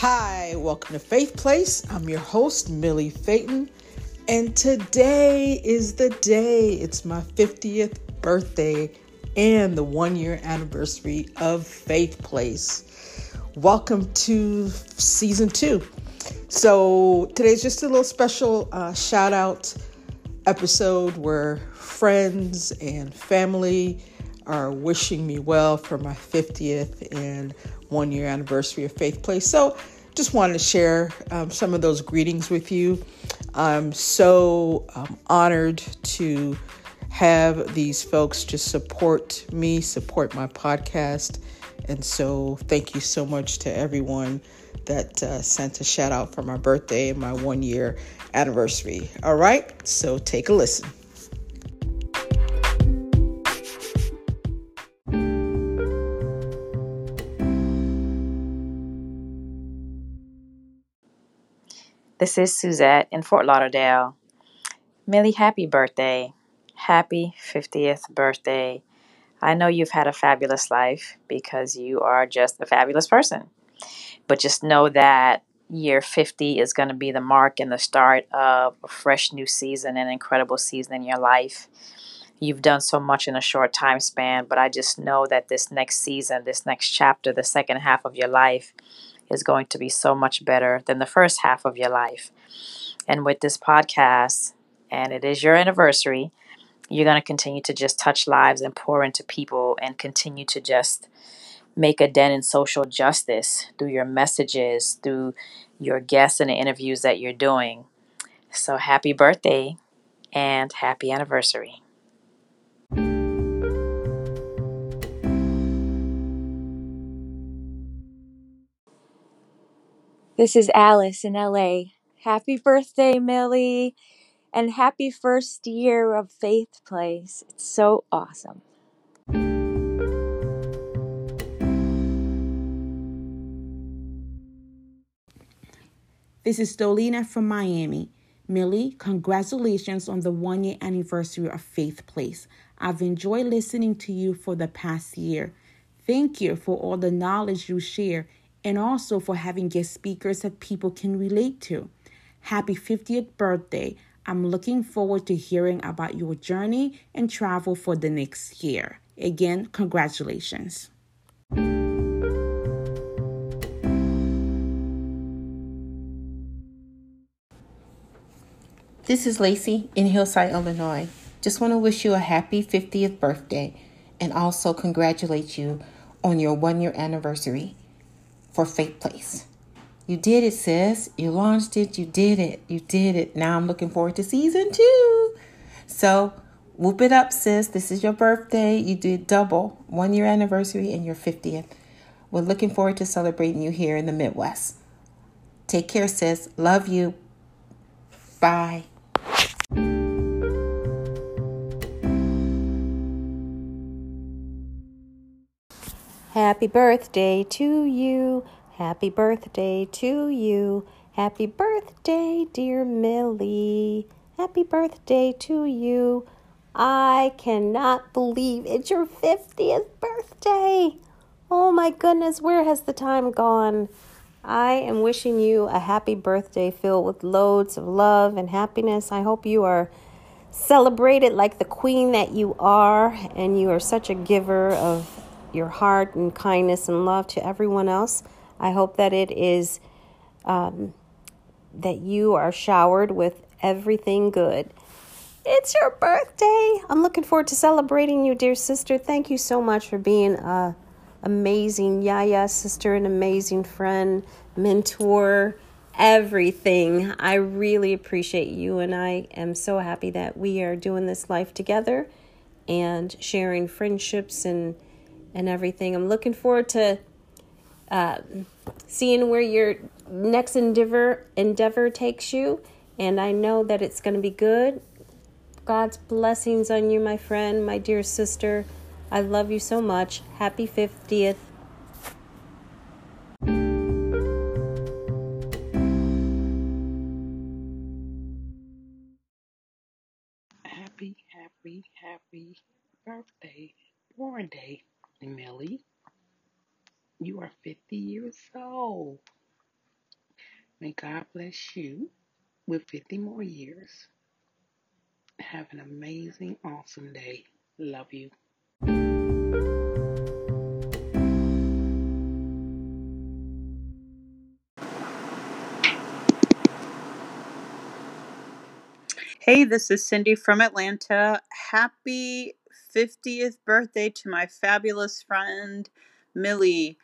Hi, welcome to Faith Place. I'm your host, Millie Phaeton, and today is the day. It's my 50th birthday and the one year anniversary of Faith Place. Welcome to season two. So, today's just a little special uh, shout out episode where friends and family are wishing me well for my 50th and one year anniversary of Faith Place. So, just wanted to share um, some of those greetings with you. I'm so um, honored to have these folks just support me, support my podcast. And so, thank you so much to everyone that uh, sent a shout out for my birthday and my one year anniversary. All right, so take a listen. This is Suzette in Fort Lauderdale. Millie, happy birthday. Happy 50th birthday. I know you've had a fabulous life because you are just a fabulous person. But just know that year 50 is going to be the mark and the start of a fresh new season, an incredible season in your life. You've done so much in a short time span, but I just know that this next season, this next chapter, the second half of your life, is going to be so much better than the first half of your life. And with this podcast, and it is your anniversary, you're going to continue to just touch lives and pour into people and continue to just make a dent in social justice through your messages, through your guests and the interviews that you're doing. So happy birthday and happy anniversary. This is Alice in LA. Happy birthday, Millie, and happy first year of Faith Place. It's so awesome. This is Stolina from Miami. Millie, congratulations on the one year anniversary of Faith Place. I've enjoyed listening to you for the past year. Thank you for all the knowledge you share and also for having guest speakers that people can relate to. Happy 50th birthday. I'm looking forward to hearing about your journey and travel for the next year. Again, congratulations. This is Lacey in Hillside, Illinois. Just want to wish you a happy 50th birthday and also congratulate you on your one year anniversary for Faith Place. You did it, sis. You launched it. You did it. You did it. Now I'm looking forward to season two. So whoop it up, sis. This is your birthday. You did double one year anniversary and your 50th. We're looking forward to celebrating you here in the Midwest. Take care, sis. Love you. Bye. Happy birthday to you. Happy birthday to you. Happy birthday, dear Millie. Happy birthday to you. I cannot believe it's your 50th birthday. Oh my goodness, where has the time gone? I am wishing you a happy birthday filled with loads of love and happiness. I hope you are celebrated like the queen that you are, and you are such a giver of your heart and kindness and love to everyone else. I hope that it is um, that you are showered with everything good. It's your birthday. I'm looking forward to celebrating you, dear sister. Thank you so much for being a amazing yaya sister, an amazing friend, mentor, everything. I really appreciate you, and I am so happy that we are doing this life together and sharing friendships and and everything. I'm looking forward to uh, seeing where your next endeavor endeavor takes you, and I know that it's going to be good. God's blessings on you, my friend, my dear sister. I love you so much. Happy 50th. Happy, happy, happy birthday, born day, Millie. You are 50 years old. May God bless you with 50 more years. Have an amazing, awesome day. Love you. Hey, this is Cindy from Atlanta. Happy 50th birthday to my fabulous friend, Millie.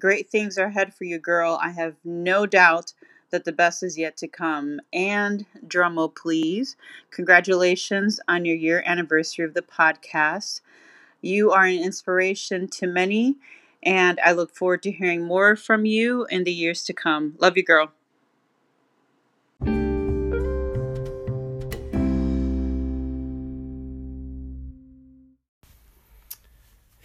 Great things are ahead for you, girl. I have no doubt that the best is yet to come. And, drumroll please, congratulations on your year anniversary of the podcast. You are an inspiration to many, and I look forward to hearing more from you in the years to come. Love you, girl.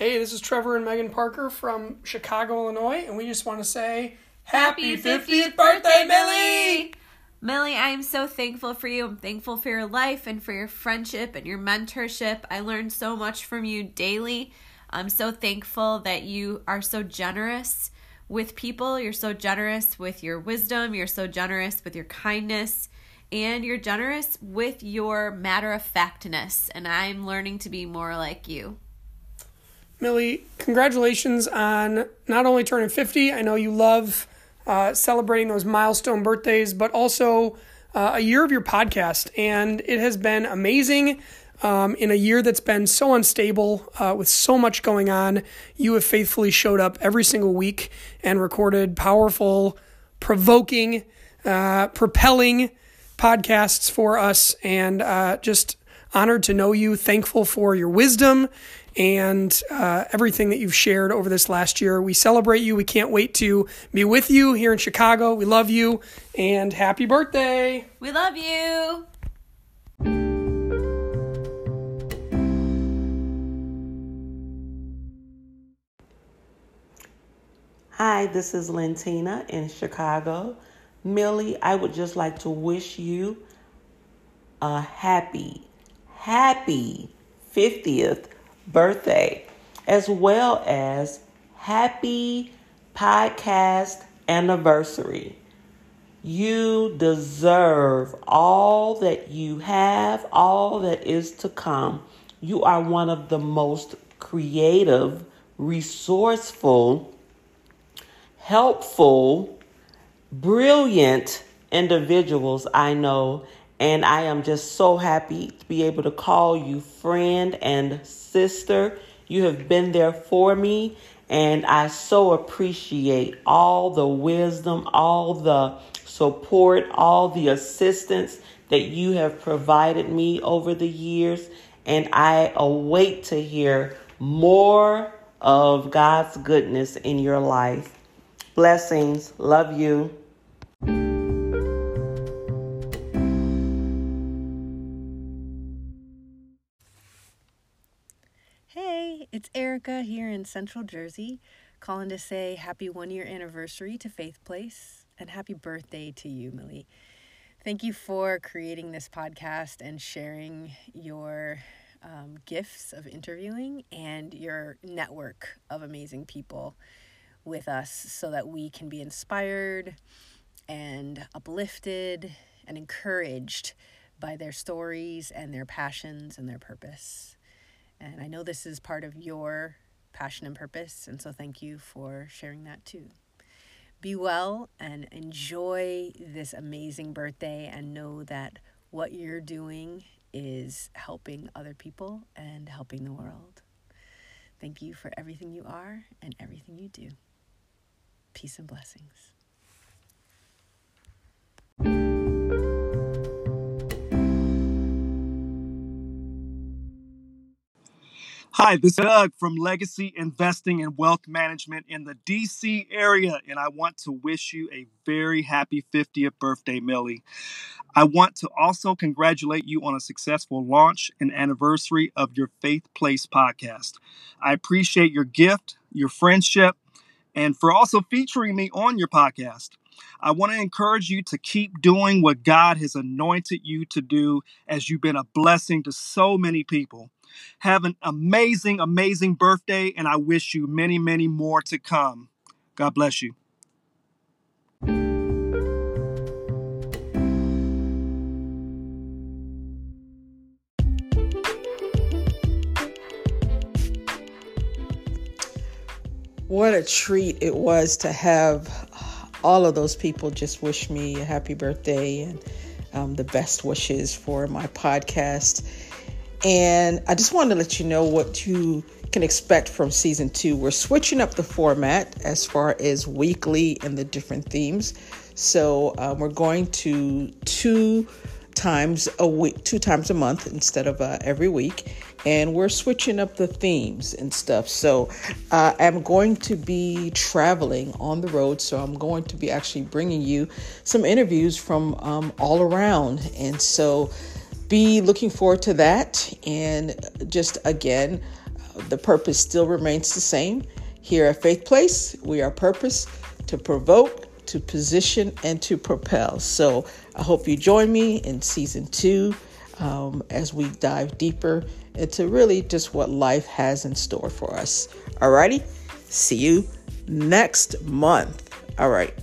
Hey, this is Trevor and Megan Parker from Chicago, Illinois, and we just want to say Happy 50th birthday, Millie! Millie, I am so thankful for you. I'm thankful for your life and for your friendship and your mentorship. I learn so much from you daily. I'm so thankful that you are so generous with people. You're so generous with your wisdom. You're so generous with your kindness. And you're generous with your matter of factness. And I'm learning to be more like you. Millie, congratulations on not only turning 50, I know you love uh, celebrating those milestone birthdays, but also uh, a year of your podcast. And it has been amazing. Um, in a year that's been so unstable uh, with so much going on, you have faithfully showed up every single week and recorded powerful, provoking, uh, propelling podcasts for us. And uh, just honored to know you, thankful for your wisdom and uh, everything that you've shared over this last year. We celebrate you. We can't wait to be with you here in Chicago. We love you and happy birthday. We love you. Hi, this is Lentina in Chicago. Millie, I would just like to wish you a happy, happy 50th birthday, as well as happy podcast anniversary. You deserve all that you have, all that is to come. You are one of the most creative, resourceful, helpful, brilliant individuals I know. And I am just so happy to be able to call you friend and sister. You have been there for me. And I so appreciate all the wisdom, all the support, all the assistance that you have provided me over the years. And I await to hear more of God's goodness in your life. Blessings. Love you. It's Erica here in Central Jersey, calling to say happy one year anniversary to Faith Place and happy birthday to you, Millie. Thank you for creating this podcast and sharing your um, gifts of interviewing and your network of amazing people with us so that we can be inspired and uplifted and encouraged by their stories and their passions and their purpose. And I know this is part of your passion and purpose, and so thank you for sharing that too. Be well and enjoy this amazing birthday, and know that what you're doing is helping other people and helping the world. Thank you for everything you are and everything you do. Peace and blessings. Hi, this is Doug from Legacy Investing and Wealth Management in the DC area, and I want to wish you a very happy 50th birthday, Millie. I want to also congratulate you on a successful launch and anniversary of your Faith Place podcast. I appreciate your gift, your friendship, and for also featuring me on your podcast. I want to encourage you to keep doing what God has anointed you to do as you've been a blessing to so many people. Have an amazing, amazing birthday, and I wish you many, many more to come. God bless you. What a treat it was to have all of those people just wish me a happy birthday and um, the best wishes for my podcast. And I just wanted to let you know what you can expect from season two. We're switching up the format as far as weekly and the different themes. So um, we're going to two times a week, two times a month instead of uh, every week. And we're switching up the themes and stuff. So uh, I'm going to be traveling on the road. So I'm going to be actually bringing you some interviews from um, all around. And so be looking forward to that. And just again, the purpose still remains the same. Here at Faith Place, we are purpose to provoke to position and to propel. So I hope you join me in season two um, as we dive deeper into really just what life has in store for us. Alrighty, see you next month. All right.